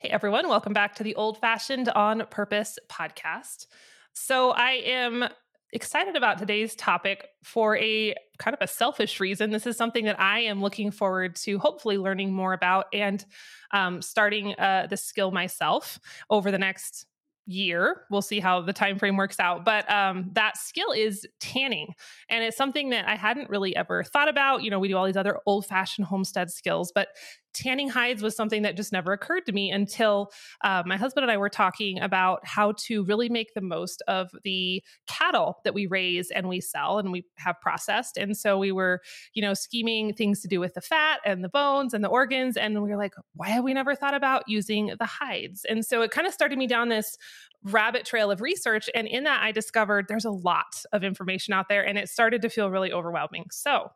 Hey, everyone. Welcome back to the Old Fashioned on Purpose podcast. So, I am excited about today's topic for a kind of a selfish reason. This is something that I am looking forward to hopefully learning more about and um, starting uh, the skill myself over the next year we'll see how the time frame works out but um, that skill is tanning and it's something that i hadn't really ever thought about you know we do all these other old fashioned homestead skills but tanning hides was something that just never occurred to me until uh, my husband and I were talking about how to really make the most of the cattle that we raise and we sell and we have processed. And so we were, you know, scheming things to do with the fat and the bones and the organs. And we were like, why have we never thought about using the hides? And so it kind of started me down this rabbit trail of research. And in that, I discovered there's a lot of information out there and it started to feel really overwhelming. So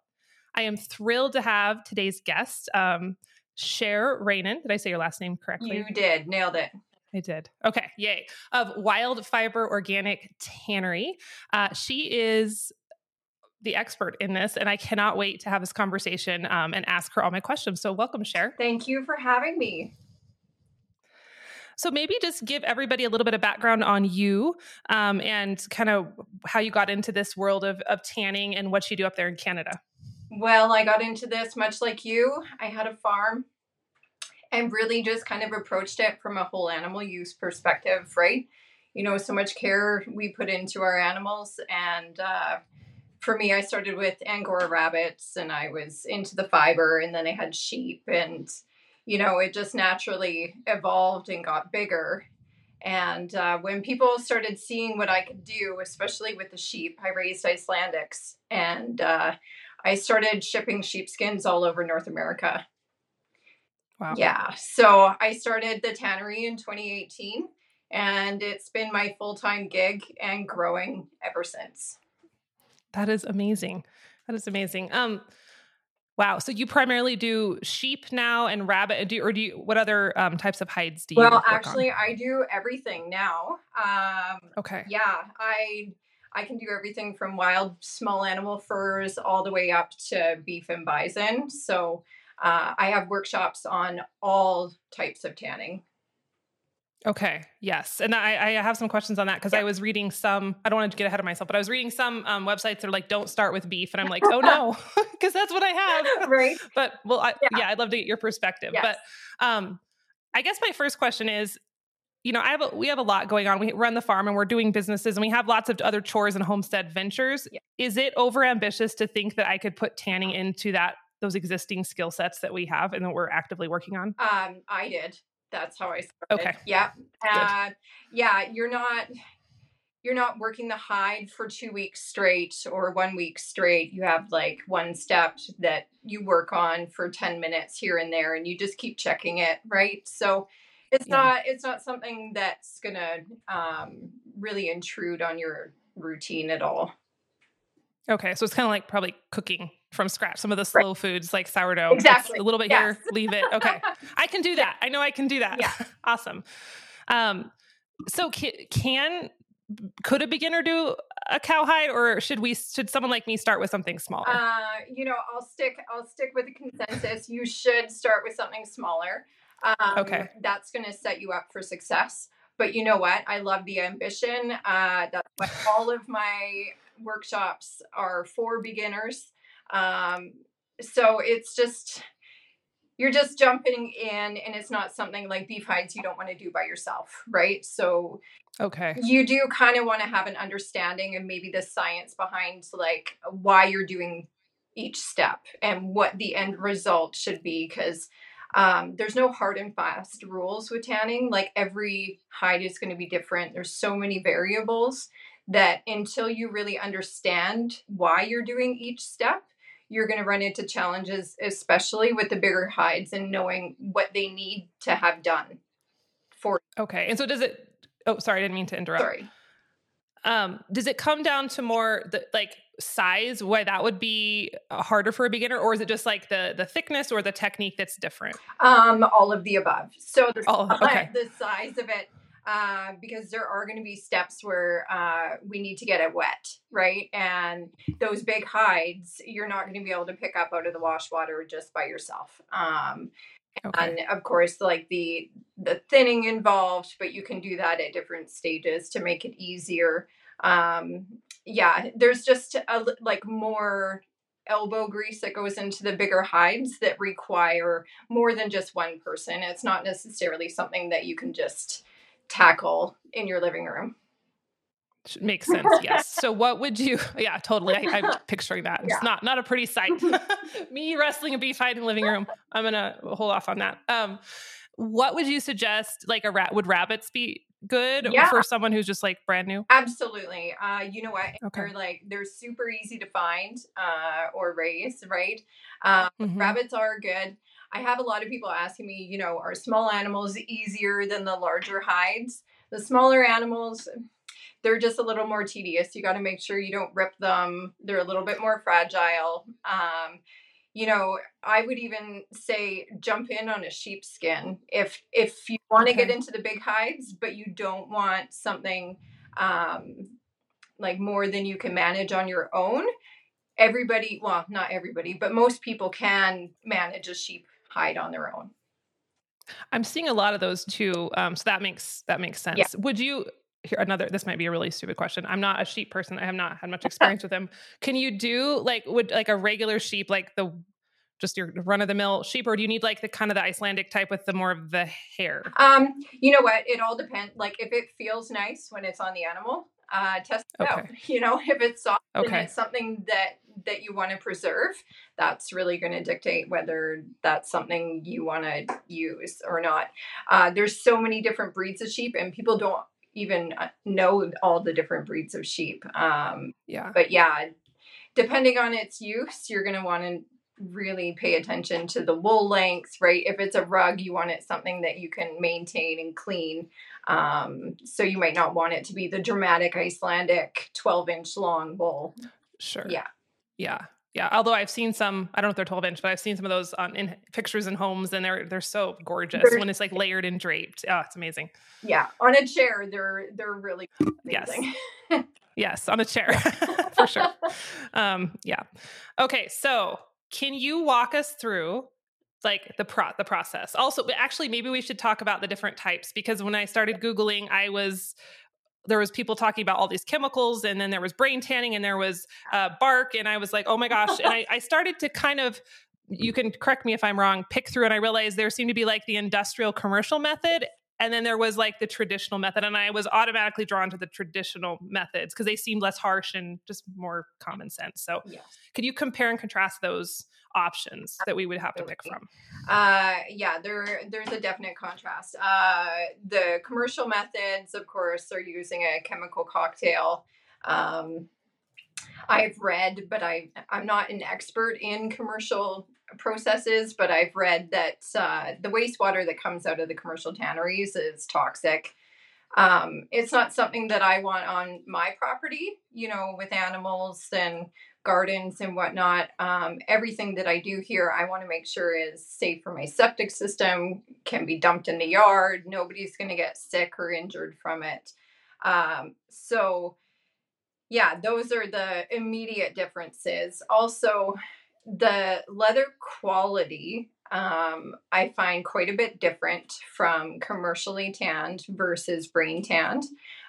I am thrilled to have today's guest. Um, Cher Rainin. Did I say your last name correctly? You did. Nailed it. I did. Okay. Yay. Of Wild Fiber Organic Tannery. Uh, she is the expert in this, and I cannot wait to have this conversation um, and ask her all my questions. So, welcome, Cher. Thank you for having me. So, maybe just give everybody a little bit of background on you um, and kind of how you got into this world of, of tanning and what you do up there in Canada. Well, I got into this much like you. I had a farm and really just kind of approached it from a whole animal use perspective, right? You know, so much care we put into our animals. And uh, for me, I started with Angora rabbits and I was into the fiber, and then I had sheep, and, you know, it just naturally evolved and got bigger. And uh, when people started seeing what I could do, especially with the sheep, I raised Icelandics. And uh, I started shipping sheepskins all over North America. Wow. Yeah. So I started the tannery in 2018 and it's been my full time gig and growing ever since. That is amazing. That is amazing. Um, Wow. So you primarily do sheep now and rabbit, do, or do you, what other um, types of hides do you? Well, actually, on? I do everything now. Um, okay. Yeah, I I can do everything from wild small animal furs all the way up to beef and bison. So uh, I have workshops on all types of tanning. Okay. Yes. And I, I have some questions on that because I was reading some, I don't want to get ahead of myself, but I was reading some um, websites that are like, don't start with beef. And I'm like, oh no, because that's what I have. Right. But well, I, yeah. yeah. I'd love to get your perspective. Yes. But um, I guess my first question is you know, I have a, we have a lot going on. We run the farm and we're doing businesses and we have lots of other chores and homestead ventures. Yeah. Is it over ambitious to think that I could put tanning into that those existing skill sets that we have and that we're actively working on? Um, I did. That's how I started. Okay. Yeah. Uh, yeah. You're not you're not working the hide for two weeks straight or one week straight. You have like one step that you work on for 10 minutes here and there and you just keep checking it, right? So it's yeah. not it's not something that's gonna um, really intrude on your routine at all. Okay, so it's kind of like probably cooking from scratch. Some of the slow right. foods like sourdough, exactly, a little bit yes. here, leave it. Okay, I can do that. I know I can do that. Yeah, awesome. Um, so can, can could a beginner do a cowhide or should we should someone like me start with something smaller uh, you know i'll stick i'll stick with the consensus you should start with something smaller um, okay. That's going to set you up for success. But you know what? I love the ambition. Uh, that's what all of my workshops are for beginners. Um, so it's just, you're just jumping in and it's not something like beef hides you don't want to do by yourself, right? So okay. You do kind of want to have an understanding and maybe the science behind like why you're doing each step and what the end result should be because um, there's no hard and fast rules with tanning. Like every hide is going to be different. There's so many variables that until you really understand why you're doing each step, you're going to run into challenges, especially with the bigger hides and knowing what they need to have done for. Okay. And so does it, oh, sorry, I didn't mean to interrupt. Sorry. Um, does it come down to more the like size why that would be uh, harder for a beginner or is it just like the the thickness or the technique that's different um all of the above so the, oh, okay. the size of it uh, because there are going to be steps where uh, we need to get it wet, right? And those big hides, you're not going to be able to pick up out of the wash water just by yourself. Um, okay. and of course like the the thinning involved but you can do that at different stages to make it easier um yeah there's just a, like more elbow grease that goes into the bigger hides that require more than just one person it's not necessarily something that you can just tackle in your living room Makes sense. Yes. So, what would you? Yeah, totally. I, am picturing that. It's yeah. not not a pretty sight. Me wrestling a beef hide in the living room. I'm gonna hold off on that. Um, what would you suggest? Like a rat? Would rabbits be good yeah. for someone who's just like brand new? Absolutely. Uh, you know what? Okay. They're like they're super easy to find uh, or raise. Right. Um, mm-hmm. Rabbits are good. I have a lot of people asking me, you know, are small animals easier than the larger hides? The smaller animals, they're just a little more tedious. You got to make sure you don't rip them. They're a little bit more fragile. Um, you know, I would even say jump in on a sheepskin if if you want to okay. get into the big hides, but you don't want something um, like more than you can manage on your own. Everybody, well, not everybody, but most people can manage a sheep hide on their own. I'm seeing a lot of those too. Um, so that makes that makes sense. Yeah. Would you here another this might be a really stupid question. I'm not a sheep person. I have not had much experience with them. Can you do like would like a regular sheep like the just your run of the mill sheep or do you need like the kind of the icelandic type with the more of the hair? Um you know what? It all depends like if it feels nice when it's on the animal uh test it okay. out you know? If it's soft okay. and it's something that that you want to preserve that's really going to dictate whether that's something you want to use or not. Uh, there's so many different breeds of sheep and people don't even uh, know all the different breeds of sheep. Um, yeah. But yeah, depending on its use, you're going to want to really pay attention to the wool length, right? If it's a rug, you want it something that you can maintain and clean. Um, so you might not want it to be the dramatic Icelandic 12 inch long wool. Sure. Yeah. Yeah. Yeah, although I've seen some, I don't know if they're 12 inch, but I've seen some of those on in pictures in homes, and they're they're so gorgeous they're, when it's like layered and draped. Oh, it's amazing. Yeah, on a chair, they're they're really amazing. Yes, yes, on a chair for sure. Um, yeah. Okay, so can you walk us through like the pro the process? Also, actually, maybe we should talk about the different types because when I started googling, I was there was people talking about all these chemicals and then there was brain tanning and there was uh, bark and i was like oh my gosh and I, I started to kind of you can correct me if i'm wrong pick through and i realized there seemed to be like the industrial commercial method and then there was like the traditional method and i was automatically drawn to the traditional methods because they seemed less harsh and just more common sense so yes. could you compare and contrast those options that we would have to pick from? Uh, yeah, there there's a definite contrast. Uh, the commercial methods, of course, are using a chemical cocktail. Um, I've read, but I I'm not an expert in commercial processes, but I've read that uh, the wastewater that comes out of the commercial tanneries is toxic. Um, it's not something that I want on my property, you know, with animals and gardens and whatnot. Um, everything that I do here, I want to make sure is safe for my septic system, can be dumped in the yard. Nobody's going to get sick or injured from it. Um, so, yeah, those are the immediate differences. Also, the leather quality um, I find quite a bit different from commercially tanned versus brain tanned.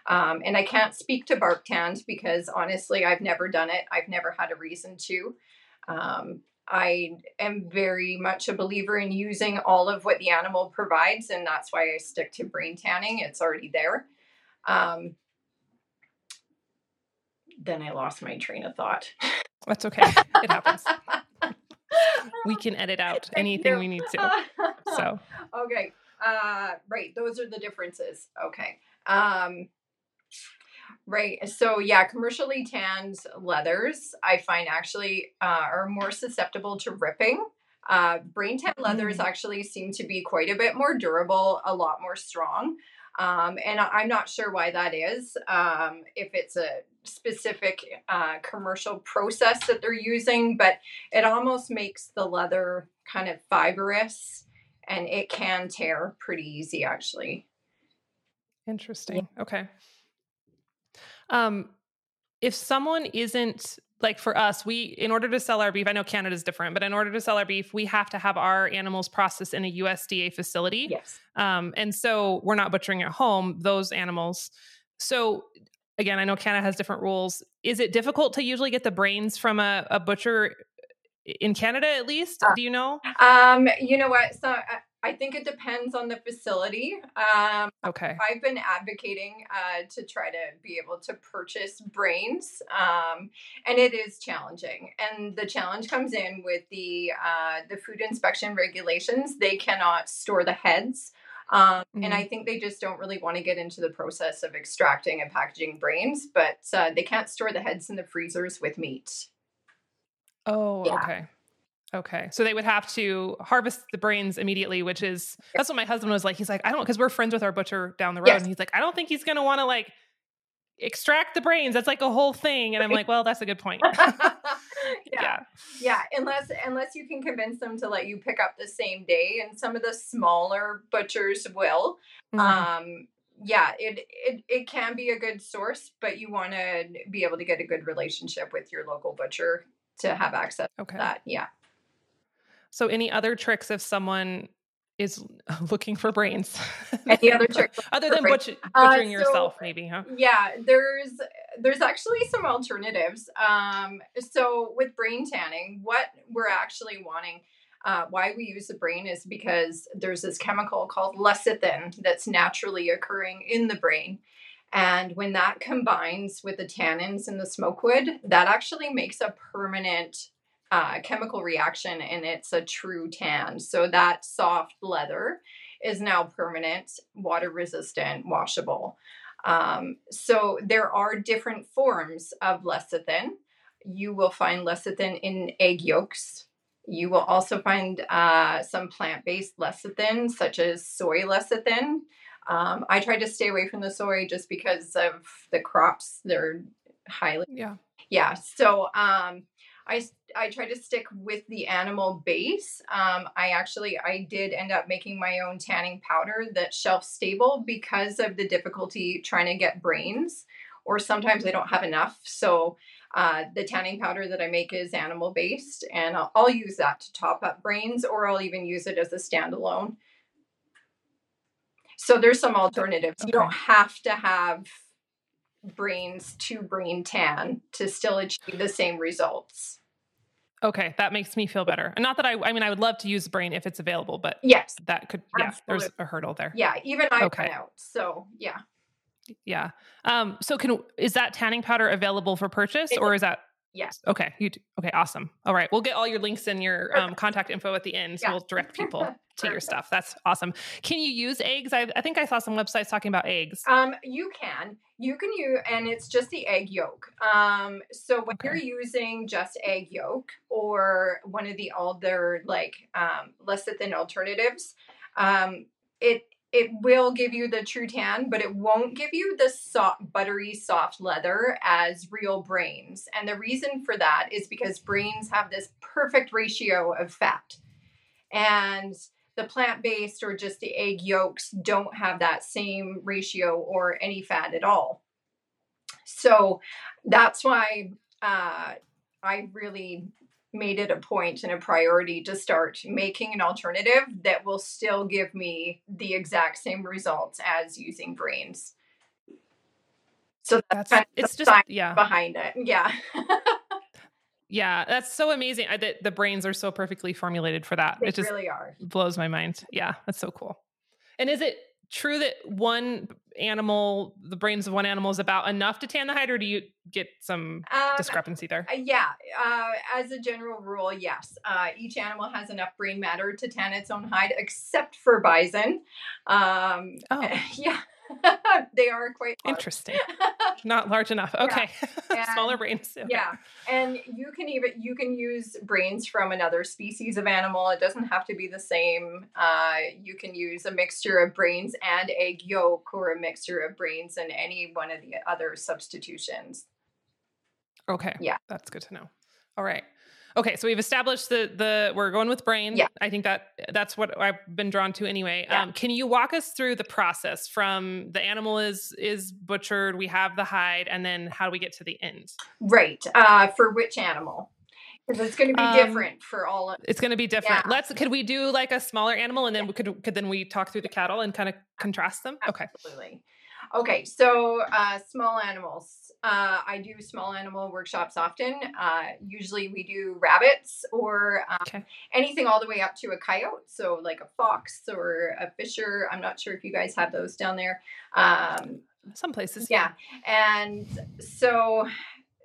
Um, and I can't speak to bark tanned because honestly, I've never done it. I've never had a reason to. Um, I am very much a believer in using all of what the animal provides, and that's why I stick to brain tanning. It's already there. Um, then I lost my train of thought. That's okay. It happens. we can edit out anything we need to. So okay, uh, right. Those are the differences. Okay. Um, right. So yeah, commercially tanned leathers I find actually uh, are more susceptible to ripping. Uh, brain tan leathers mm. actually seem to be quite a bit more durable, a lot more strong. Um, and I'm not sure why that is. Um, if it's a specific uh, commercial process that they're using, but it almost makes the leather kind of fibrous and it can tear pretty easy actually. Interesting. Yeah. Okay. Um, if someone isn't like for us, we in order to sell our beef, I know Canada's different, but in order to sell our beef, we have to have our animals processed in a USDA facility. Yes. Um, and so we're not butchering at home those animals. So again, I know Canada has different rules. Is it difficult to usually get the brains from a, a butcher in Canada at least? Uh, Do you know? Um, you know what? So I, I think it depends on the facility. Um, Okay. I've been advocating uh, to try to be able to purchase brains, um, and it is challenging. And the challenge comes in with the uh, the food inspection regulations. They cannot store the heads, um, and Mhm. I think they just don't really want to get into the process of extracting and packaging brains. But uh, they can't store the heads in the freezers with meat. Oh, Yeah. okay. Okay. So they would have to harvest the brains immediately, which is that's what my husband was like. He's like, I don't because we're friends with our butcher down the road. Yes. And he's like, I don't think he's gonna want to like extract the brains. That's like a whole thing. And I'm like, well, that's a good point. yeah. yeah. Yeah, unless unless you can convince them to let you pick up the same day, and some of the smaller butchers will. Mhm. Um, yeah, it, it it can be a good source, but you want to be able to get a good relationship with your local butcher to have access okay. to that. Yeah. So any other tricks if someone is looking for brains? Any other tricks other than butch- Uh, butchering so- yourself, maybe, huh? Yeah, there's there's actually some alternatives. Um, so with brain tanning, what we're actually wanting, uh, why we use the brain is because there's this chemical called lecithin that's naturally occurring in the brain. And when that combines with the tannins in the smoke wood, that actually makes a permanent uh, chemical reaction and it's a true tan. So that soft leather is now permanent, water resistant, washable. Um, so there are different forms of lecithin. You will find lecithin in egg yolks. You will also find uh, some plant based lecithin, such as soy lecithin. Um, I try to stay away from the soy just because of the crops. They're highly Yeah. yeah so um i i try to stick with the animal base um i actually i did end up making my own tanning powder that's shelf stable because of the difficulty trying to get brains or sometimes i don't have enough so uh, the tanning powder that i make is animal based and I'll, I'll use that to top up brains or i'll even use it as a standalone. So there's some alternatives. You don't have to have brains to brain tan to still achieve the same results. Okay, that makes me feel better. And not that I, I mean, I would love to use brain if it's available, but Yes. that could, yeah, there's a hurdle there. Yeah. Even I Okay. out. So yeah. Yeah. Um, so can is that tanning powder available for purchase It or is that Yes. okay? You d- okay, awesome. All right. We'll get all your links and your um, contact info at the end. So Yeah. we'll direct people to your stuff. That's awesome. Can you use eggs? I, I think I saw some websites talking about eggs. Um, you can. You can use, and it's just the egg yolk. Um, so when Okay. you're using just egg yolk or one of the other like um, lecithin alternatives, um, it it will give you the true tan, but it won't give you the soft, buttery, soft leather as real brains. And the reason for that is because brains have this perfect ratio of fat, and the plant based or just the egg yolks don't have that same ratio or any fat at all. So that's why uh, I really made it a point and a priority to start making an alternative that will still give me the exact same results as using brains. So that's, That's kind of it's just yeah. behind it. Yeah. Yeah, that's so amazing. Uh, I, the, the brains are so perfectly formulated for that. they it just really are. blows my mind. Yeah, that's so cool. And is it true that one animal, the brains of one animal, is about enough to tan the hide, or do you get some Um, discrepancy there? Uh, yeah, uh, as a general rule, yes. Uh, each animal has enough brain matter to tan its own hide, except for bison. Um, Oh. yeah, they are quite large. Interesting. Not large enough. Okay, smaller And- brains. Okay. Yeah, and you can even you can use brains from another species of animal. It doesn't have to be the same. Uh, you can use a mixture of brains and egg yolk, or a mixture of brains and any one of the other substitutions. Okay. Yeah. That's good to know. All right. Okay, so we've established the the we're going with brain. Yeah. I think that that's what I've been drawn to anyway. Yeah. Um, can you walk us through the process from the animal is is butchered, we have the hide, and then how do we get to the end? Right. Uh, for which animal? Because it's going to be Um, different for all of. It's going to be different. Yeah. Let's could we do like a smaller animal, and then we could could then we talk through the cattle and kind of contrast them? Okay. Absolutely. Okay, so uh, small animals. Uh, I do small animal workshops often. Uh, usually we do rabbits or um, Okay. anything all the way up to a coyote. So like a fox or a fisher. I'm not sure if you guys have those down there. Um, Some places. yeah. And so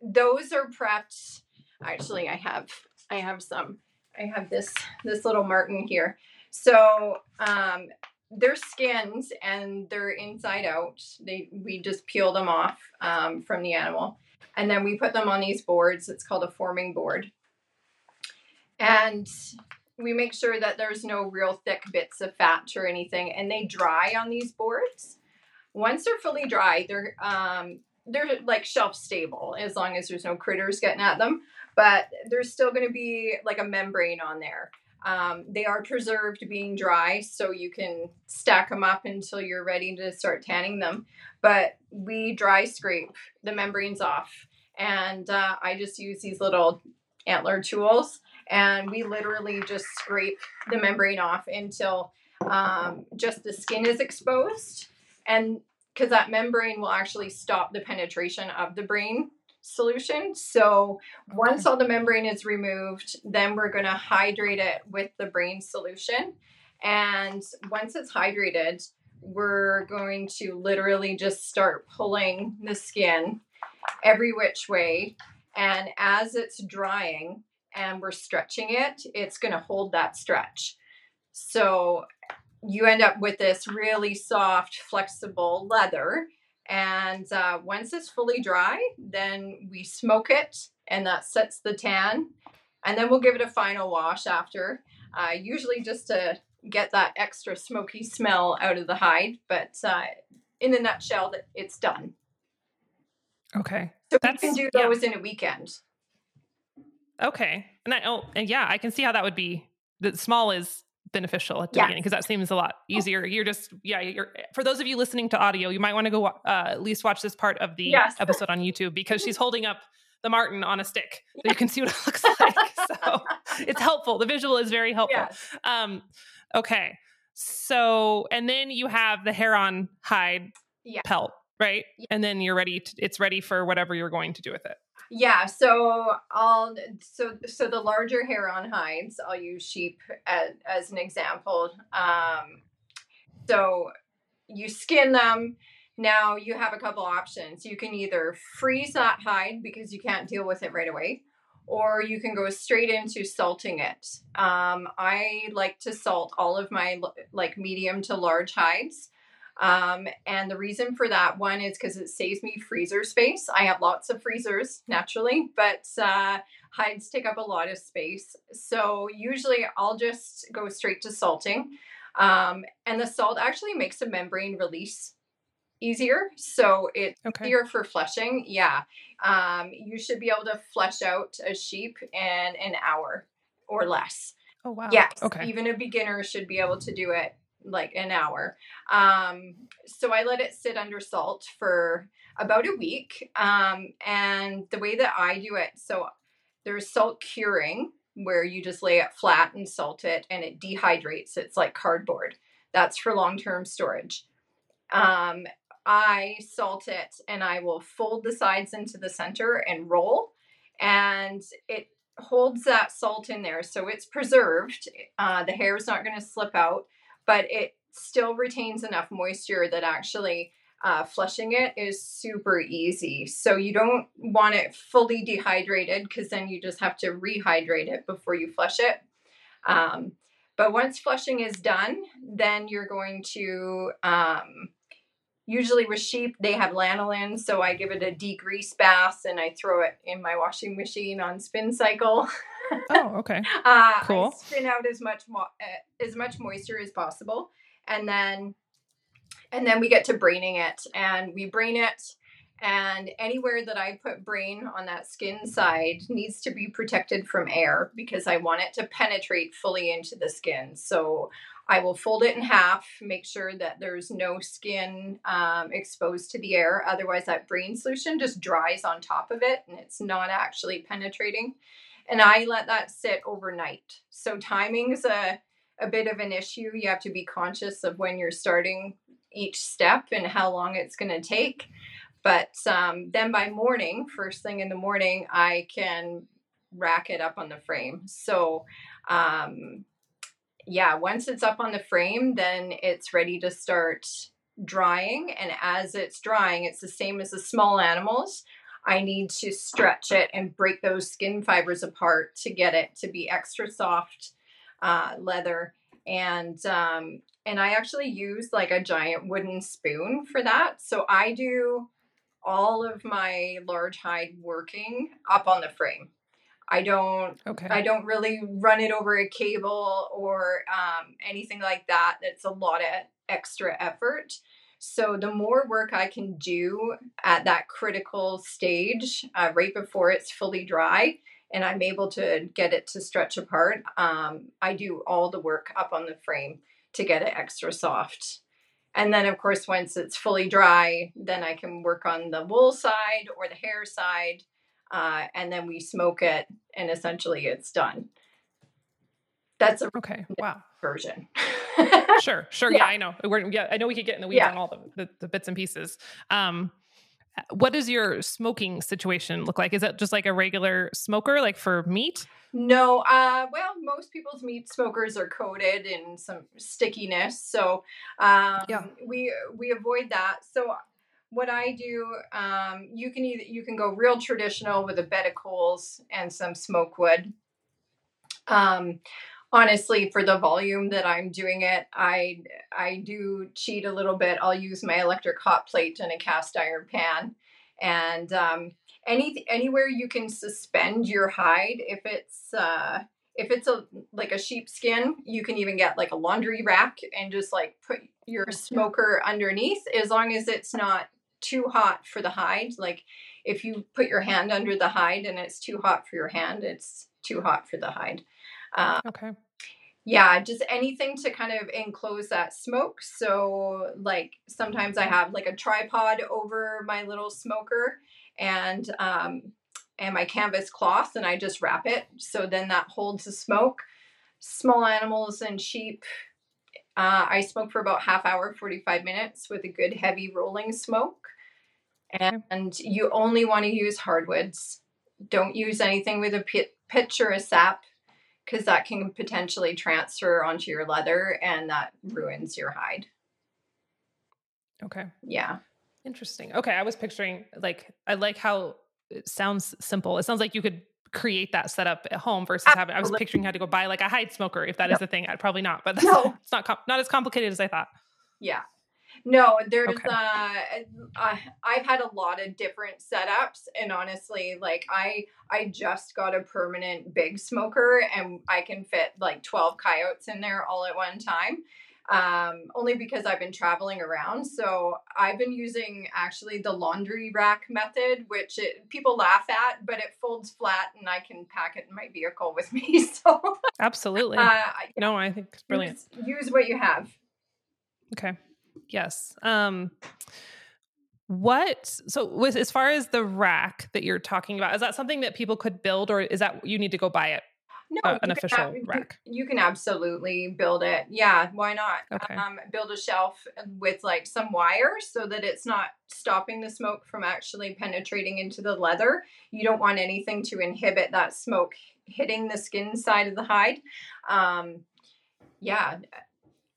those are prepped. Actually, I have I have some. I have this this little marten here. So um they're skins and they're inside out. They we just peel them off um, from the animal, and then we put them on these boards. It's called a forming board, and we make sure that there's no real thick bits of fat or anything, and they dry on these boards. Once they're fully dry, they're um, they're like shelf stable as long as there's no critters getting at them. But there's still going to be like a membrane on there. Um, they are preserved being dry, so you can stack them up until you're ready to start tanning them. But we dry scrape the membranes off, and uh, I just use these little antler tools, and we literally just scrape the membrane off until um, just the skin is exposed, and because that membrane will actually stop the penetration of the brain solution. So once all the membrane is removed, then we're going to hydrate it with the brain solution. And once it's hydrated, we're going to literally just start pulling the skin every which way. And as it's drying and we're stretching it, it's going to hold that stretch. So you end up with this really soft, flexible leather. And uh, once it's fully dry, then we smoke it, and that sets the tan. And then we'll give it a final wash after, uh, usually just to get that extra smoky smell out of the hide. But uh, in a nutshell, that it's done. Okay. So That's- we can do yeah. those in a weekend. Okay. And I oh and yeah, I can see how that would be. The small is beneficial at the Yeah. beginning because that seems a lot easier. You're just yeah. You're for those of you listening to audio, you might want to go uh, at least watch this part of the Yes. episode on YouTube because she's holding up the marten on a stick so you can see what it looks like. so it's helpful. The visual is very helpful. Yes. Um, okay. So, and then you have the hair on hide Yeah. pelt, right? Yeah. And then you're ready. To, it's ready for whatever you're going to do with it. Yeah, so I'll so so the larger hair on hides, I'll use sheep as, as an example. Um, so you skin them. Now you have a couple options. You can either freeze that hide because you can't deal with it right away, or you can go straight into salting it. Um, I like to salt all of my like medium to large hides. Um, and the reason for that one is because it saves me freezer space. I have lots of freezers naturally, but uh, hides take up a lot of space. So usually I'll just go straight to salting. Um, and the salt actually makes the membrane release easier. So it's Okay. easier for fleshing. Yeah. Um, you should be able to flesh out a sheep in an hour or less. Oh wow. Yes. Okay. Even a beginner should be able to do it like an hour. Um, so I let it sit under salt for about a week. Um, and the way that I do it, so there's salt curing where you just lay it flat and salt it and it dehydrates. It's like cardboard. That's for long term storage. Um, I salt it and I will fold the sides into the center and roll. And it holds that salt in there. So it's preserved. Uh, the hair is not going to slip out, but it still retains enough moisture that actually uh, fleshing it is super easy. So you don't want it fully dehydrated because then you just have to rehydrate it before you flesh it. Um, but once fleshing is done, then you're going to um, usually with sheep they have lanolin, so I give it a degrease bath and I throw it in my washing machine on spin cycle. Oh, okay. Uh, Cool. I spin out as much mo- uh, as much moisture as possible, and then and then we get to braining it, and we brain it, And anywhere that I put brain on that skin side needs to be protected from air because I want it to penetrate fully into the skin. So I will fold it in half, make sure that there's no skin um, exposed to the air. Otherwise, that brain solution just dries on top of it and it's not actually penetrating. And I let that sit overnight. So timing's a, a bit of an issue. You have to be conscious of when you're starting each step and how long it's going to take. But um, then by morning, first thing in the morning, I can rack it up on the frame. So, um, yeah, once it's up on the frame, then it's ready to start drying. And as it's drying, it's the same as the small animals. I need to stretch it and break those skin fibers apart to get it to be extra soft uh, leather. And um, and I actually use like a giant wooden spoon for that. So I do all of my large hide working up on the frame. I don't okay. I don't really run it over a cable or um, anything like that. That's a lot of extra effort. So the more work I can do at that critical stage, uh, right before it's fully dry, and I'm able to get it to stretch apart, um, I do all the work up on the frame to get it extra soft. And then, of course, once it's fully dry, then I can work on the wool side or the hair side. Uh, and then we smoke it, and essentially it's done. That's a okay. Wow version. sure, sure. Yeah. yeah. I know. We're, yeah, I know we could get in the weeds yeah. on all the, the, the, bits and pieces. Um, what does your smoking situation look like? Is it just like a regular smoker, like for meat? No, uh, well, most people's meat smokers are coated in some stickiness, so um, yeah. we we avoid that. So what I do, um, you can either you can go real traditional with a bed of coals and some smoke wood. Um, honestly, for the volume that I'm doing it, I I do cheat a little bit. I'll use my electric hot plate and a cast iron pan, and um, any anywhere you can suspend your hide if it's uh if it's a like a sheepskin you can even get like a laundry rack and just like put your smoker underneath as long as it's not too hot for the hide. Like if you put your hand under the hide and it's too hot for your hand it's too hot for the hide um, okay yeah just anything to kind of enclose that smoke so like sometimes i have like a tripod over my little smoker and um, and my canvas cloth, and I just wrap it. So then that holds the smoke. Small animals and sheep, uh, I smoke for about half hour, 45 minutes with a good heavy rolling smoke. And you only want to use hardwoods. Don't use anything with a pitch or a sap because that can potentially transfer onto your leather and that ruins your hide. Okay. Yeah. Interesting. Okay, I was picturing like I like how it sounds simple. It sounds like you could create that setup at home versus Absolutely. having. I was picturing how to go buy like a hide smoker if that no. is the thing. I'd probably not, but no. it's not com- not as complicated as I thought. Yeah. No, there's okay. uh, I've had a lot of different setups, and honestly, like I I just got a permanent big smoker, and I can fit like twelve coyotes in there all at one time um, only because I've been traveling around. So I've been using actually the laundry rack method, which it, people laugh at, but it folds flat and I can pack it in my vehicle with me. So absolutely, uh, no, I think it's brilliant. Use, use what you have. Okay. Yes. Um, what so with as far as the rack that you're talking about is that something that people could build or is that you need to go buy it no, uh, an official ab- rack. You can absolutely build it. Yeah, why not? Okay. Um, build a shelf with like some wire so that it's not stopping the smoke from actually penetrating into the leather. You don't want anything to inhibit that smoke hitting the skin side of the hide. Um, yeah,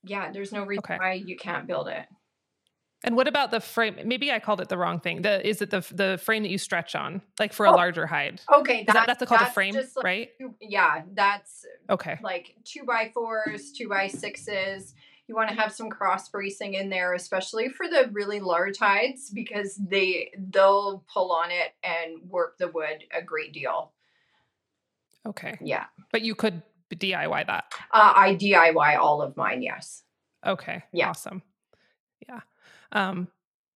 yeah. There's no reason okay. why you can't build it. And what about the frame? Maybe I called it the wrong thing. The is it the the frame that you stretch on, like for a oh, larger hide? Okay, that, that's called that's a frame, like right? Yeah, that's okay. Like two by fours, two by sixes. You want to have some cross bracing in there, especially for the really large hides, because they they'll pull on it and work the wood a great deal. Okay. Yeah, but you could DIY that. Uh, I DIY all of mine. Yes. Okay. Yeah. Awesome. Yeah. Um,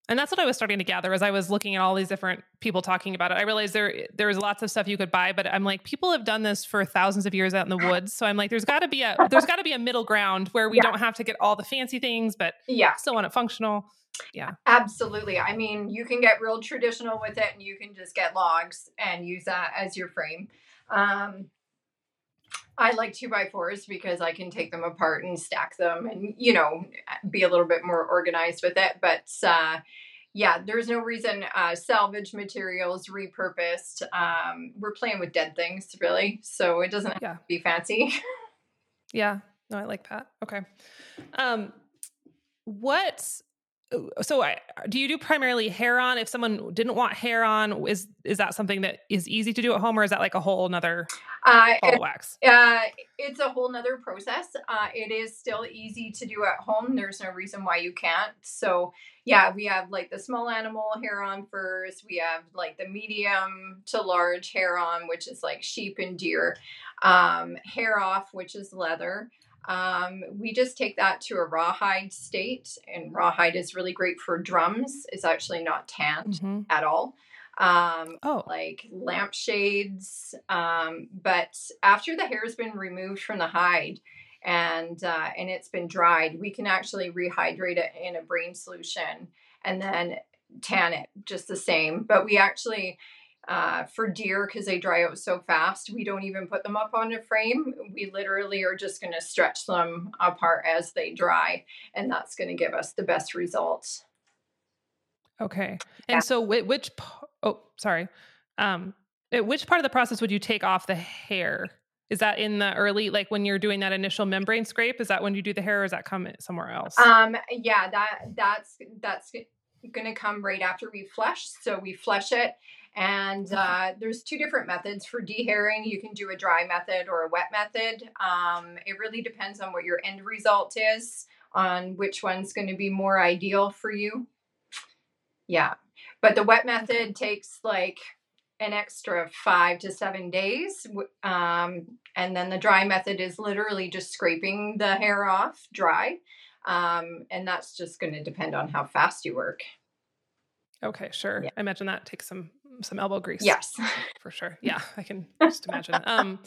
And that's what I was starting to gather as I was looking at all these different people talking about it. I realized there there was lots of stuff you could buy, but I'm like, people have done this for thousands of years out in the woods. So I'm like, there's got to be a there's got to be a middle ground where we yeah. don't have to get all the fancy things, but yeah, still want it functional. Yeah, absolutely. I mean, you can get real traditional with it, and you can just get logs and use that as your frame. Um, I like two by fours because I can take them apart and stack them and, you know, be a little bit more organized with it. But uh, yeah, there's no reason uh, salvage materials repurposed. Um, we're playing with dead things, really. So it doesn't have yeah. to be fancy. yeah. No, I like that. Okay. Um, what so I, do you do primarily hair on? If someone didn't want hair on is is that something that is easy to do at home or is that like a whole nother uh, it, wax? uh, it's a whole nother process. Uh, it is still easy to do at home. There's no reason why you can't. So yeah we have like the small animal hair on first. We have like the medium to large hair on which is like sheep and deer. Um, hair off which is leather um, we just take that to a rawhide state, and rawhide is really great for drums. It's actually not tanned mm-hmm. at all. Um, oh, like lampshades. Um, but after the hair has been removed from the hide and uh, and it's been dried, we can actually rehydrate it in a brain solution and then tan it just the same. But we actually uh, for deer, because they dry out so fast, we don't even put them up on a frame. We literally are just going to stretch them apart as they dry, and that's going to give us the best results. Okay. And yeah. so, which, oh, sorry. Um, which part of the process would you take off the hair? Is that in the early, like when you're doing that initial membrane scrape? Is that when you do the hair, or is that come somewhere else? Um, yeah, that that's that's going to come right after we flesh. So we flesh it, and uh, there's two different methods for dehairing. You can do a dry method or a wet method. Um, it really depends on what your end result is, on which one's going to be more ideal for you. Yeah. But the wet method takes like an extra five to seven days. Um, and then the dry method is literally just scraping the hair off dry. Um, and that's just going to depend on how fast you work. Okay, sure. Yeah. I imagine that takes some some elbow grease. Yes. For sure. Yeah, I can just imagine. Um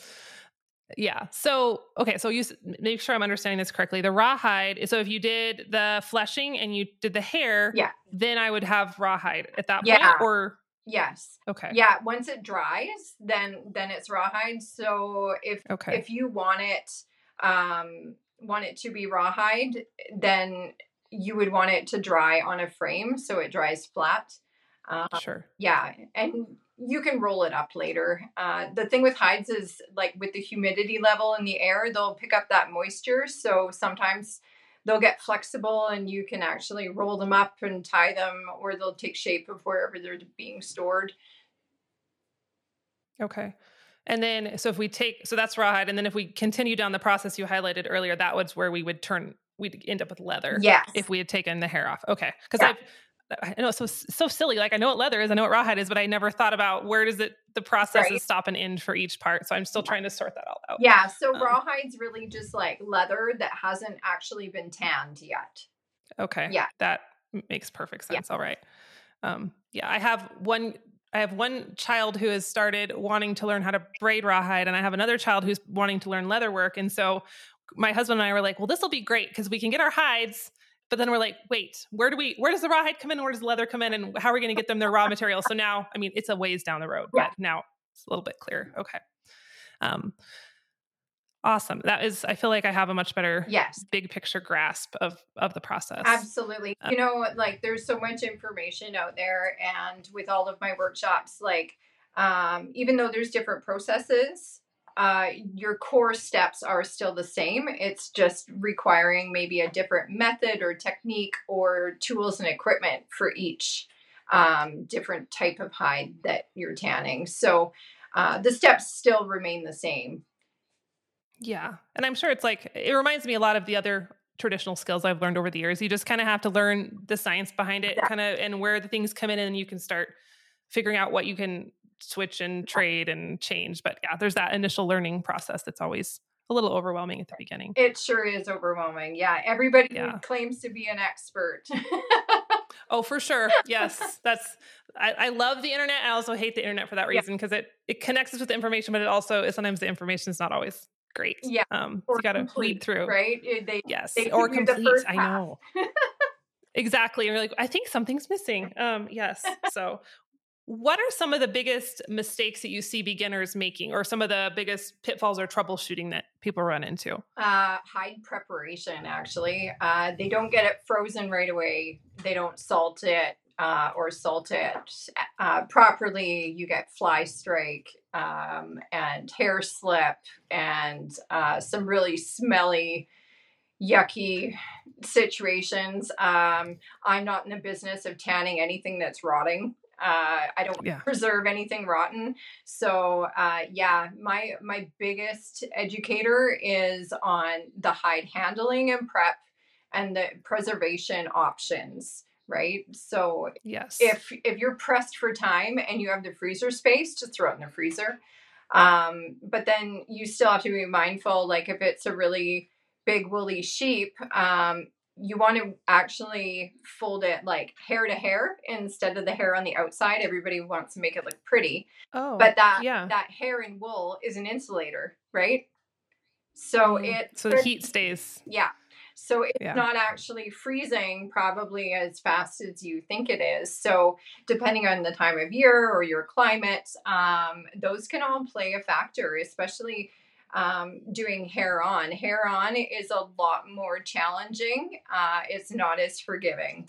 yeah. So, okay, so you make sure I'm understanding this correctly. The rawhide, so if you did the fleshing and you did the hair, yeah. then I would have rawhide at that yeah. point or Yes. Okay. Yeah, once it dries, then then it's rawhide. So if okay. if you want it um want it to be rawhide, then you would want it to dry on a frame so it dries flat. Uh, sure. Yeah, and you can roll it up later. Uh, the thing with hides is like with the humidity level in the air, they'll pick up that moisture. So sometimes they'll get flexible and you can actually roll them up and tie them, or they'll take shape of wherever they're being stored. Okay. And then, so if we take, so that's rawhide. And then if we continue down the process you highlighted earlier, that was where we would turn, we'd end up with leather. Yes. If we had taken the hair off. Okay. Because yeah. I've, I know it's so so silly. Like I know what leather is, I know what rawhide is, but I never thought about where does it the processes right. stop and end for each part. So I'm still trying to sort that all out. Yeah. So um, rawhide's really just like leather that hasn't actually been tanned yet. Okay. Yeah. That makes perfect sense. Yeah. All right. Um, yeah, I have one I have one child who has started wanting to learn how to braid rawhide, and I have another child who's wanting to learn leather work. And so my husband and I were like, well, this will be great because we can get our hides but then we're like, wait, where do we, where does the rawhide come in? Where does the leather come in? And how are we going to get them their raw material? So now, I mean, it's a ways down the road, but now it's a little bit clearer. Okay. Um, awesome. That is, I feel like I have a much better, yes, big picture grasp of of the process. Absolutely. Um, you know, like there's so much information out there, and with all of my workshops, like um, even though there's different processes uh, your core steps are still the same. It's just requiring maybe a different method or technique or tools and equipment for each um, different type of hide that you're tanning. So uh, the steps still remain the same. Yeah. And I'm sure it's like, it reminds me a lot of the other traditional skills I've learned over the years. You just kind of have to learn the science behind it, kind of, and where the things come in, and you can start figuring out what you can switch and trade and change. But yeah, there's that initial learning process that's always a little overwhelming at the beginning. It sure is overwhelming. Yeah, everybody yeah. claims to be an expert. Oh, for sure. Yes, that's. I, I, love the internet. I also hate the internet for that reason because yeah. it it connects us with information, but it also is sometimes the information is not always great. Yeah, um, you got to weed through, right? They, yes, they or complete. I know. exactly. And you're like, I think something's missing. Um, yes. So, what are some of the biggest mistakes that you see beginners making, or some of the biggest pitfalls or troubleshooting that people run into? Uh, hide preparation, actually. Uh, they don't get it frozen right away, they don't salt it. Uh, or salt it uh, properly, you get fly strike um, and hair slip and uh, some really smelly yucky situations. Um, I'm not in the business of tanning anything that's rotting. Uh, I don't yeah. preserve anything rotten. So uh, yeah, my my biggest educator is on the hide handling and prep and the preservation options. Right. So yes, if if you're pressed for time and you have the freezer space, just throw it in the freezer. Um, but then you still have to be mindful, like if it's a really big woolly sheep, um, you want to actually fold it like hair to hair instead of the hair on the outside. Everybody wants to make it look pretty. Oh, but that yeah. that hair and wool is an insulator, right? So mm. it so the heat stays. Yeah. So it's yeah. not actually freezing probably as fast as you think it is. So depending on the time of year or your climate, um, those can all play a factor, especially um, doing hair on. Hair on is a lot more challenging. Uh, it's not as forgiving.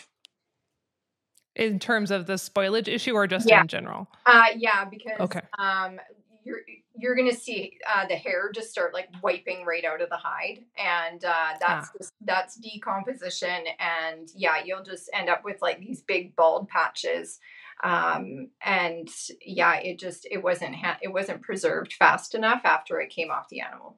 In terms of the spoilage issue, or just yeah. in general? Uh, yeah, because okay. um, you're you're gonna see uh, the hair just start like wiping right out of the hide, and uh, that's ah. just, that's decomposition, and yeah, you'll just end up with like these big bald patches um, and yeah it just it wasn't ha- it wasn't preserved fast enough after it came off the animal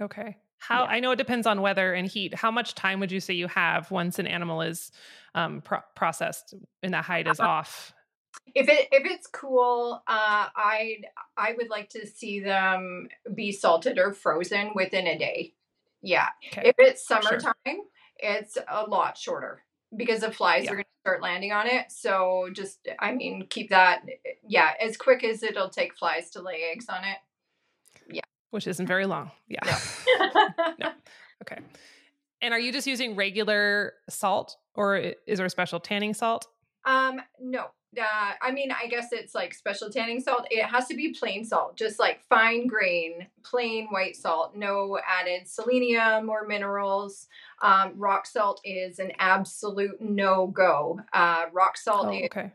okay how yeah. i know it depends on weather and heat how much time would you say you have once an animal is um, pro- processed and the hide is uh, off if it if it's cool uh i i would like to see them be salted or frozen within a day yeah okay. if it's summertime sure. it's a lot shorter because the flies yeah. are going to start landing on it. So just, I mean, keep that, yeah, as quick as it'll take flies to lay eggs on it. Yeah. Which isn't very long. Yeah. No. no. Okay. And are you just using regular salt or is there a special tanning salt? Um, no. Uh, I mean, I guess it's like special tanning salt. It has to be plain salt, just like fine grain, plain white salt, no added selenium or minerals. Um, rock salt is an absolute no go. Uh, rock salt oh, okay.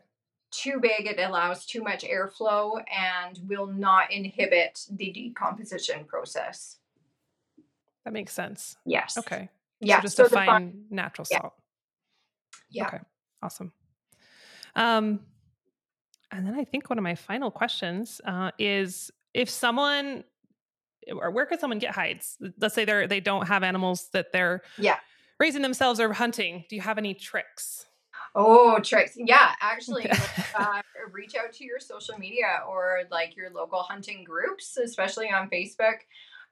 too big, it allows too much airflow and will not inhibit the decomposition process. That makes sense. Yes. Okay. Yeah. So just so a fine, fine natural salt. Yeah. Okay. Awesome. Um, and then I think one of my final questions uh, is if someone or where could someone get hides? Let's say they're they don't have animals that they're yeah raising themselves or hunting. Do you have any tricks? Oh, tricks. Yeah, actually, uh, reach out to your social media or like your local hunting groups, especially on Facebook.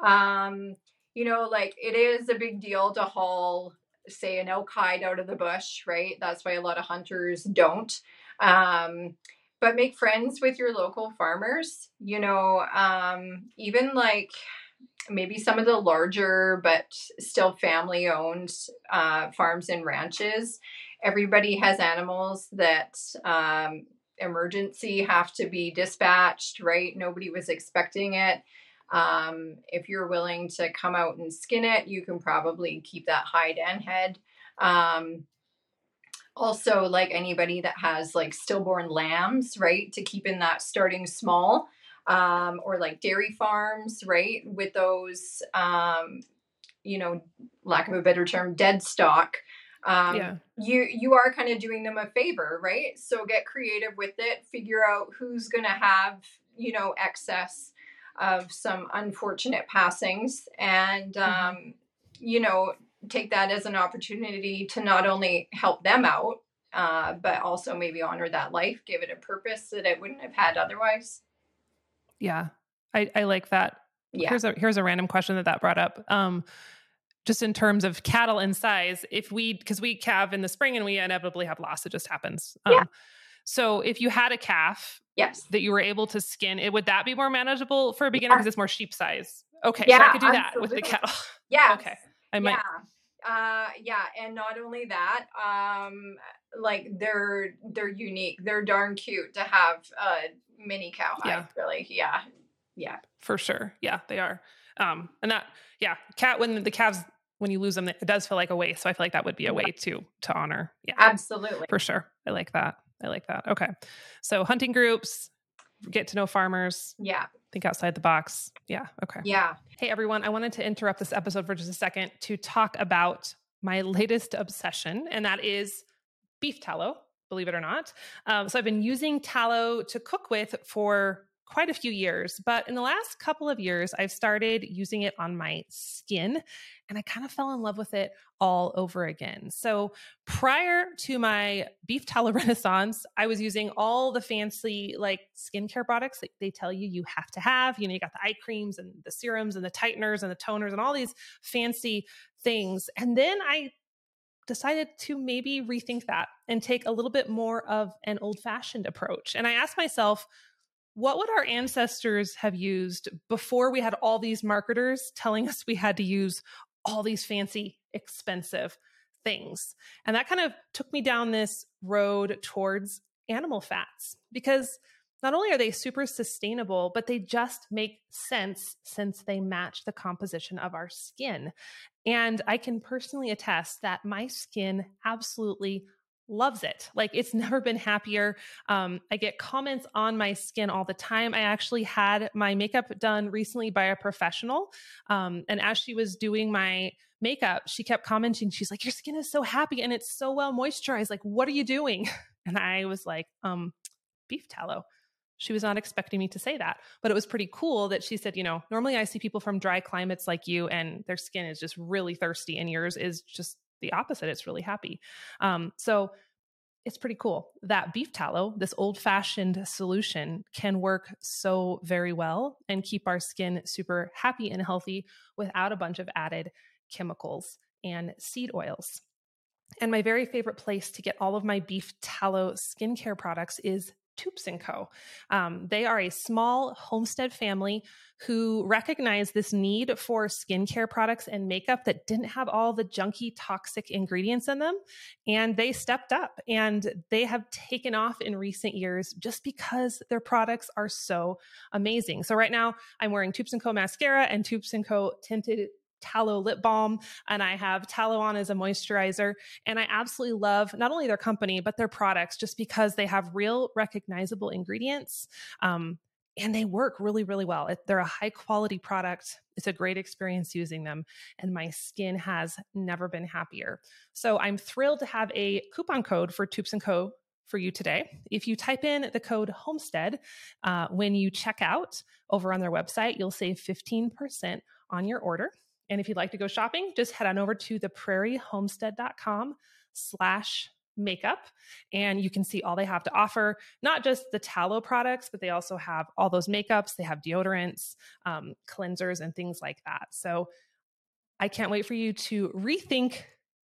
Um, you know, like it is a big deal to haul say an elk hide out of the bush, right? That's why a lot of hunters don't. Um, but make friends with your local farmers. You know, um, even like maybe some of the larger but still family owned uh, farms and ranches. Everybody has animals that um, emergency have to be dispatched, right? Nobody was expecting it. Um, if you're willing to come out and skin it, you can probably keep that hide and head. Um, also, like anybody that has like stillborn lambs, right, to keep in that starting small, um, or like dairy farms, right, with those, um, you know, lack of a better term, dead stock. Um, yeah. you you are kind of doing them a favor, right? So get creative with it. Figure out who's going to have you know excess of some unfortunate passings and mm-hmm. um, you know take that as an opportunity to not only help them out uh, but also maybe honor that life give it a purpose that it wouldn't have had otherwise yeah i, I like that yeah. here's a here's a random question that that brought up um just in terms of cattle and size, if we because we calve in the spring and we inevitably have loss, it just happens. Um, Yeah. So if you had a calf Yes. that you were able to skin, it would that be more manageable for a beginner Yeah. because it's more sheep size? Okay, so I could do that with the kettle. Yeah. okay, I might. Yeah. Uh yeah, and not only that, um like they're they're unique. They're darn cute to have a mini cowhide, Yeah. really. Yeah. Yeah. for sure. Yeah, they are. Um, and that, yeah, cat when the calves when you lose them, it does feel like a waste. So I feel like that would be a way to to honor. Yeah, Absolutely. for sure. I like that. I like that. Okay, so hunting groups, get to know farmers, Yeah. think outside the box. Yeah. Okay. Yeah. Hey everyone, I wanted to interrupt this episode for just a second to talk about my latest obsession, and that is beef tallow. Believe it or not. Um, so I've been using tallow to cook with for quite a few years, but in the last couple of years, I've started using it on my skin, and I kind of fell in love with it all over again. So prior to my beef tallow renaissance, I was using all the fancy like skincare products that they tell you you have to have. You know, you got the eye creams and the serums and the tighteners and the toners and all these fancy things. And then I decided to maybe rethink that and take a little bit more of an old fashioned approach. And I asked myself, what would our ancestors have used before we had all these marketers telling us we had to use all these fancy, expensive things? And that kind of took me down this road towards animal fats because not only are they super sustainable, but they just make sense since they match the composition of our skin. And I can personally attest that my skin absolutely loves it. Like it's never been happier. Um, I get comments on my skin all the time. I actually had my makeup done recently by a professional. Um, and as she was doing my makeup, she kept commenting, she's like, Your skin is so happy and it's so well moisturized. Like, what are you doing? And I was like, um, beef tallow. She was not expecting me to say that, but it was pretty cool that she said, you know, normally I see people from dry climates like you and their skin is just really thirsty and yours is just the opposite. It's really happy. Um, so it's pretty cool that beef tallow, this old fashioned solution, can work so very well and keep our skin super happy and healthy without a bunch of added chemicals and seed oils. And my very favorite place to get all of my beef tallow skincare products is Toups & Co. Um, they are a small homestead family who recognized this need for skincare products and makeup that didn't have all the junky, toxic ingredients in them. And they stepped up and they have taken off in recent years just because their products are so amazing. So right now I'm wearing Toups & Co mascara and Toups & Co tinted tallow lip balm and I have tallow on as a moisturizer. And I absolutely love not only their company, but their products just because they have real recognizable ingredients. Um, and they work really, really well. They're a high quality product. It's a great experience using them, and my skin has never been happier. So I'm thrilled to have a coupon code for Toups and Co for you today. If you type in the code Homestead uh, when you check out over on their website, you'll save 15% on your order. And if you'd like to go shopping, just head on over to theprairiehomestead.com slash makeup and you can see all they have to offer not just the tallow products but they also have all those makeups. They have deodorants um, cleansers and things like that. So i can't wait for you to rethink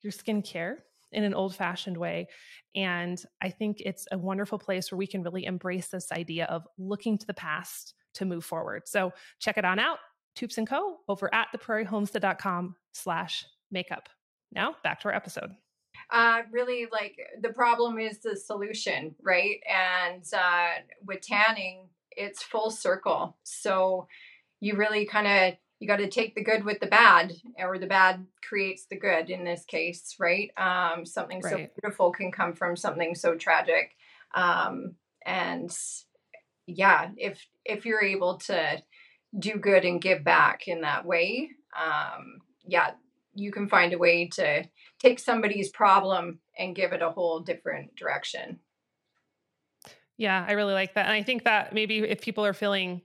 your skincare in an old fashioned way. And i think it's a wonderful place where we can really embrace this idea of looking to the past to move forward. So check it on out Toups and Co. over at theprairiehomestead.com slash makeup. Now back to our episode. Uh, really, like the problem is the solution, right? And uh, with tanning, it's full circle. So you really kind of you got to take the good with the bad, or the bad creates the good in this case, right? Um, something so beautiful can come from something so tragic, um, and yeah, if if you're able to do good and give back in that way, um, yeah, you can find a way to take somebody's problem and give it a whole different direction. Yeah, I really like that. And I think that maybe if people are feeling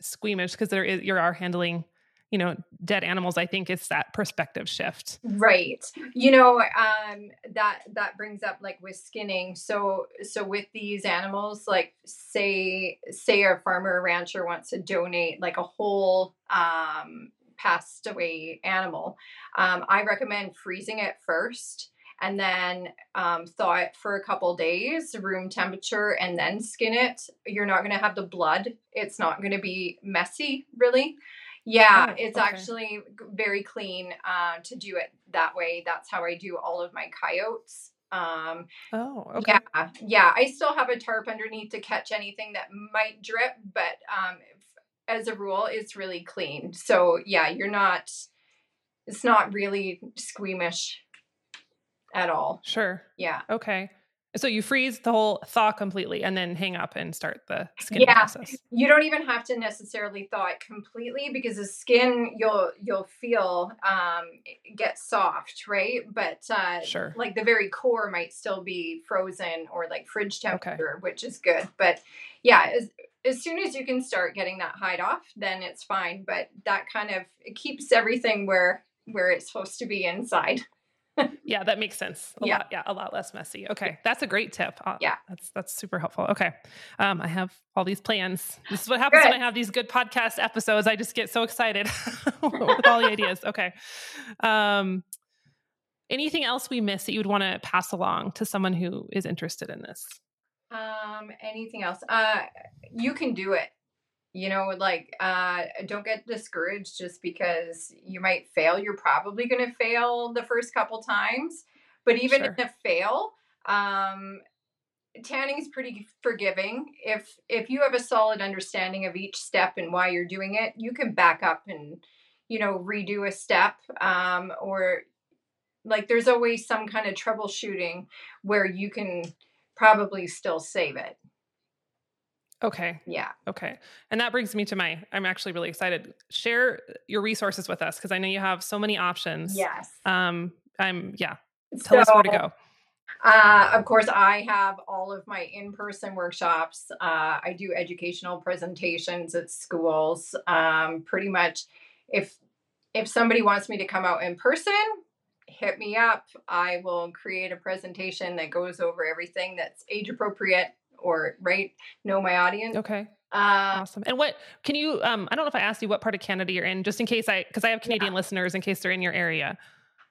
squeamish because there is you are handling, you know, dead animals, I think it's that perspective shift. Right. You know, um that that brings up like with skinning. So so with these animals, like say say a farmer or rancher wants to donate like a whole um passed away animal. Um, I recommend freezing it first and then um, thaw it for a couple days, room temperature, and then skin it. You're not going to have the blood. It's not going to be messy, really. Yeah, oh, it's okay. actually very clean uh, to do it that way. That's how I do all of my coyotes. Um, oh, okay. Yeah, yeah. I still have a tarp underneath to catch anything that might drip, but um, as a rule, it's really clean. So yeah, you're not. It's not really squeamish at all. Sure. Yeah. Okay. So you freeze the whole thaw completely and then hang up and start the skin yeah, process. You don't even have to necessarily thaw it completely because the skin you'll you'll feel um get soft, right? But uh sure. like the very core might still be frozen or like fridge temperature, okay. which is good. But yeah, as as soon as you can start getting that hide off, then it's fine. But that kind of it keeps everything where where it's supposed to be inside yeah, that makes sense. A yeah. lot, yeah, a lot less messy. Okay, that's a great tip. Uh, yeah, that's that's super helpful. Okay, um, I have all these plans. This is what happens good. when I have these good podcast episodes. I just get so excited with all the ideas. Okay, um, anything else we missed that you would want to pass along to someone who is interested in this? Um, anything else? Uh, you can do it you know like uh don't get discouraged just because you might fail you're probably going to fail the first couple times but even sure. in a fail um tanning is pretty forgiving if if you have a solid understanding of each step and why you're doing it you can back up and you know redo a step um or like there's always some kind of troubleshooting where you can probably still save it Okay. Yeah. Okay. And that brings me to my, I'm actually really excited. Share your resources with us because I know you have so many options. Yes. Um, I'm, yeah. Tell so, us where to go. Uh, of course, I have all of my in person workshops. Uh, I do educational presentations at schools. Um, pretty much, if if somebody wants me to come out in person, hit me up. I will create a presentation that goes over everything that's age appropriate or right know my audience. Okay. Uh, awesome. And what can you? Um, I don't know if I asked you what part of Canada you're in, just in case I, because I have Canadian yeah. listeners, in case they're in your area.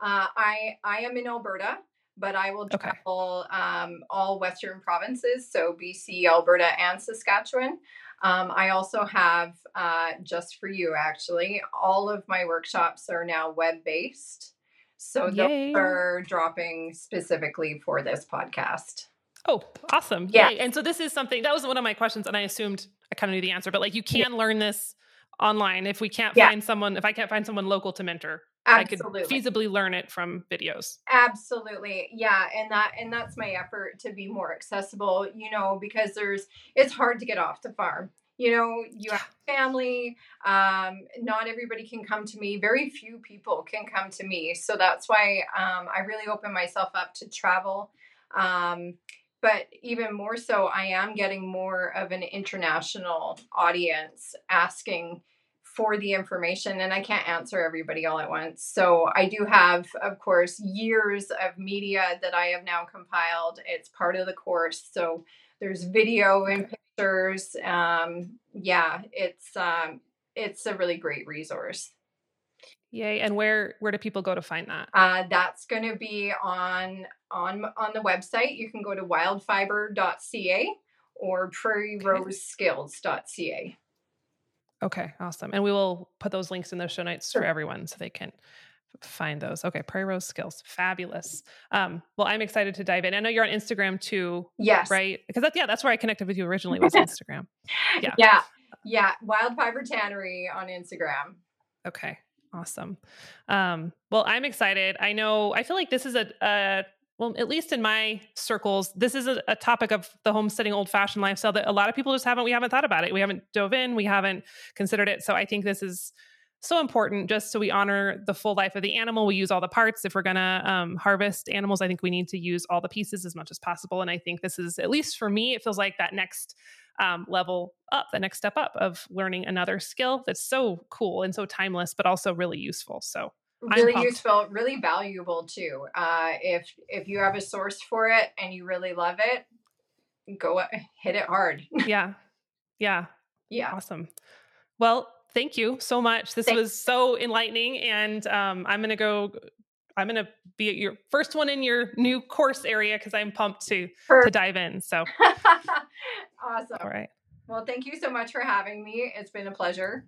Uh, I I am in Alberta, but I will travel okay. um, all Western provinces, so BC, Alberta, and Saskatchewan. Um, I also have uh, just for you, actually, all of my workshops are now web based, so Yay. those are dropping specifically for this podcast. Oh, awesome. Yeah. And so this is something that was one of my questions, and I assumed I kind of knew the answer, but like you can yeah. learn this online if we can't yeah. find someone, if I can't find someone local to mentor. Absolutely. I could feasibly learn it from videos. Absolutely. Yeah. And that and that's my effort to be more accessible, you know, because there's it's hard to get off the farm. You know, you have family. Um, not everybody can come to me. Very few people can come to me. So that's why um, I really open myself up to travel. Um, but even more so, I am getting more of an international audience asking for the information, and I can't answer everybody all at once. So I do have, of course, years of media that I have now compiled. It's part of the course. So there's video and pictures. Um, yeah, it's um, it's a really great resource. Yay! And where where do people go to find that? Uh, that's going to be on on on the website. You can go to wildfiber.ca or prairieroseskills.ca. Okay, awesome. And we will put those links in the show notes sure. for everyone so they can find those. Okay, Prairie Rose Skills. Fabulous. Um, well, I'm excited to dive in. I know you're on Instagram too. Yes. Right? Because that's yeah, that's where I connected with you originally was Instagram. Yeah. Yeah. Yeah. Wildfiber Tannery on Instagram. Okay. Awesome. Um, well, I'm excited. I know I feel like this is a, a well, at least in my circles, this is a, a, topic of the homesteading old fashioned lifestyle that a lot of people just haven't, we haven't thought about it. We haven't dove in, we haven't considered it. So I think this is so important just so we honor the full life of the animal. We use all the parts. If we're going to um, harvest animals, I think we need to use all the pieces as much as possible. And I think this is, at least for me, it feels like that next um, level up, the next step up of learning another skill that's so cool and so timeless, but also really useful. So really useful really valuable too uh, if if you have a source for it and you really love it go hit it hard yeah yeah yeah awesome well thank you so much. This Thanks. was so enlightening. And um, I'm going to go, I'm going to be at your first one in your new course area because I'm pumped to, to dive in. So awesome. All right. Well, thank you so much for having me. It's been a pleasure.